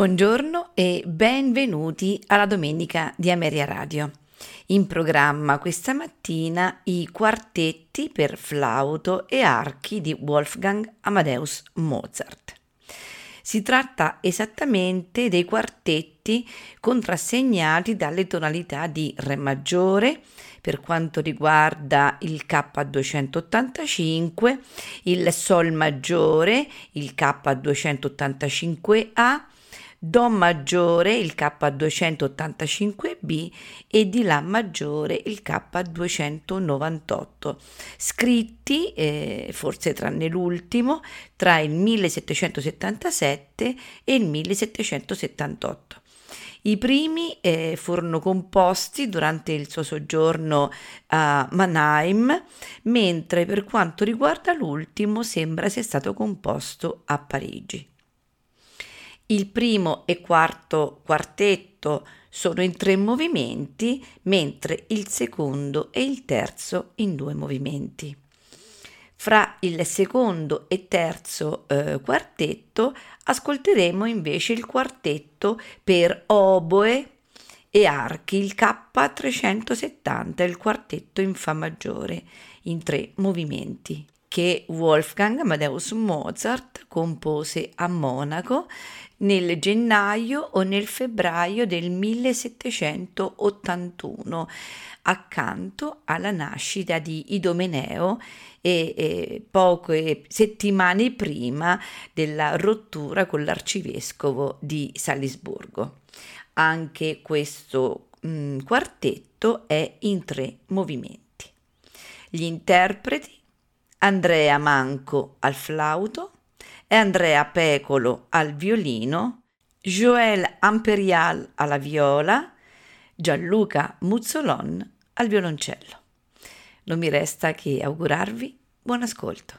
Buongiorno e benvenuti alla domenica di Ameria Radio. In programma questa mattina i quartetti per flauto e archi di Wolfgang Amadeus Mozart. Si tratta esattamente dei quartetti contrassegnati dalle tonalità di Re maggiore per quanto riguarda il K285, il Sol maggiore, il K285A, Do maggiore il K285B e di La maggiore il K298, scritti, eh, forse tranne l'ultimo, tra il 1777 e il 1778. I primi eh, furono composti durante il suo soggiorno a Mannheim, mentre per quanto riguarda l'ultimo sembra sia stato composto a Parigi. Il primo e quarto quartetto sono in tre movimenti, mentre il secondo e il terzo in due movimenti. Fra il secondo e terzo eh, quartetto ascolteremo invece il quartetto per oboe e archi, il K370, il quartetto in Fa maggiore, in tre movimenti che Wolfgang Amadeus Mozart compose a Monaco nel gennaio o nel febbraio del 1781, accanto alla nascita di Idomeneo e, e poche settimane prima della rottura con l'arcivescovo di Salisburgo. Anche questo mh, mm, quartetto è in tre movimenti. Gli interpreti Andrea Manco al flauto, e Andrea Pecolo al violino, Joël Amperial alla viola, Gianluca Muzzolon al violoncello. Non mi resta che augurarvi buon ascolto.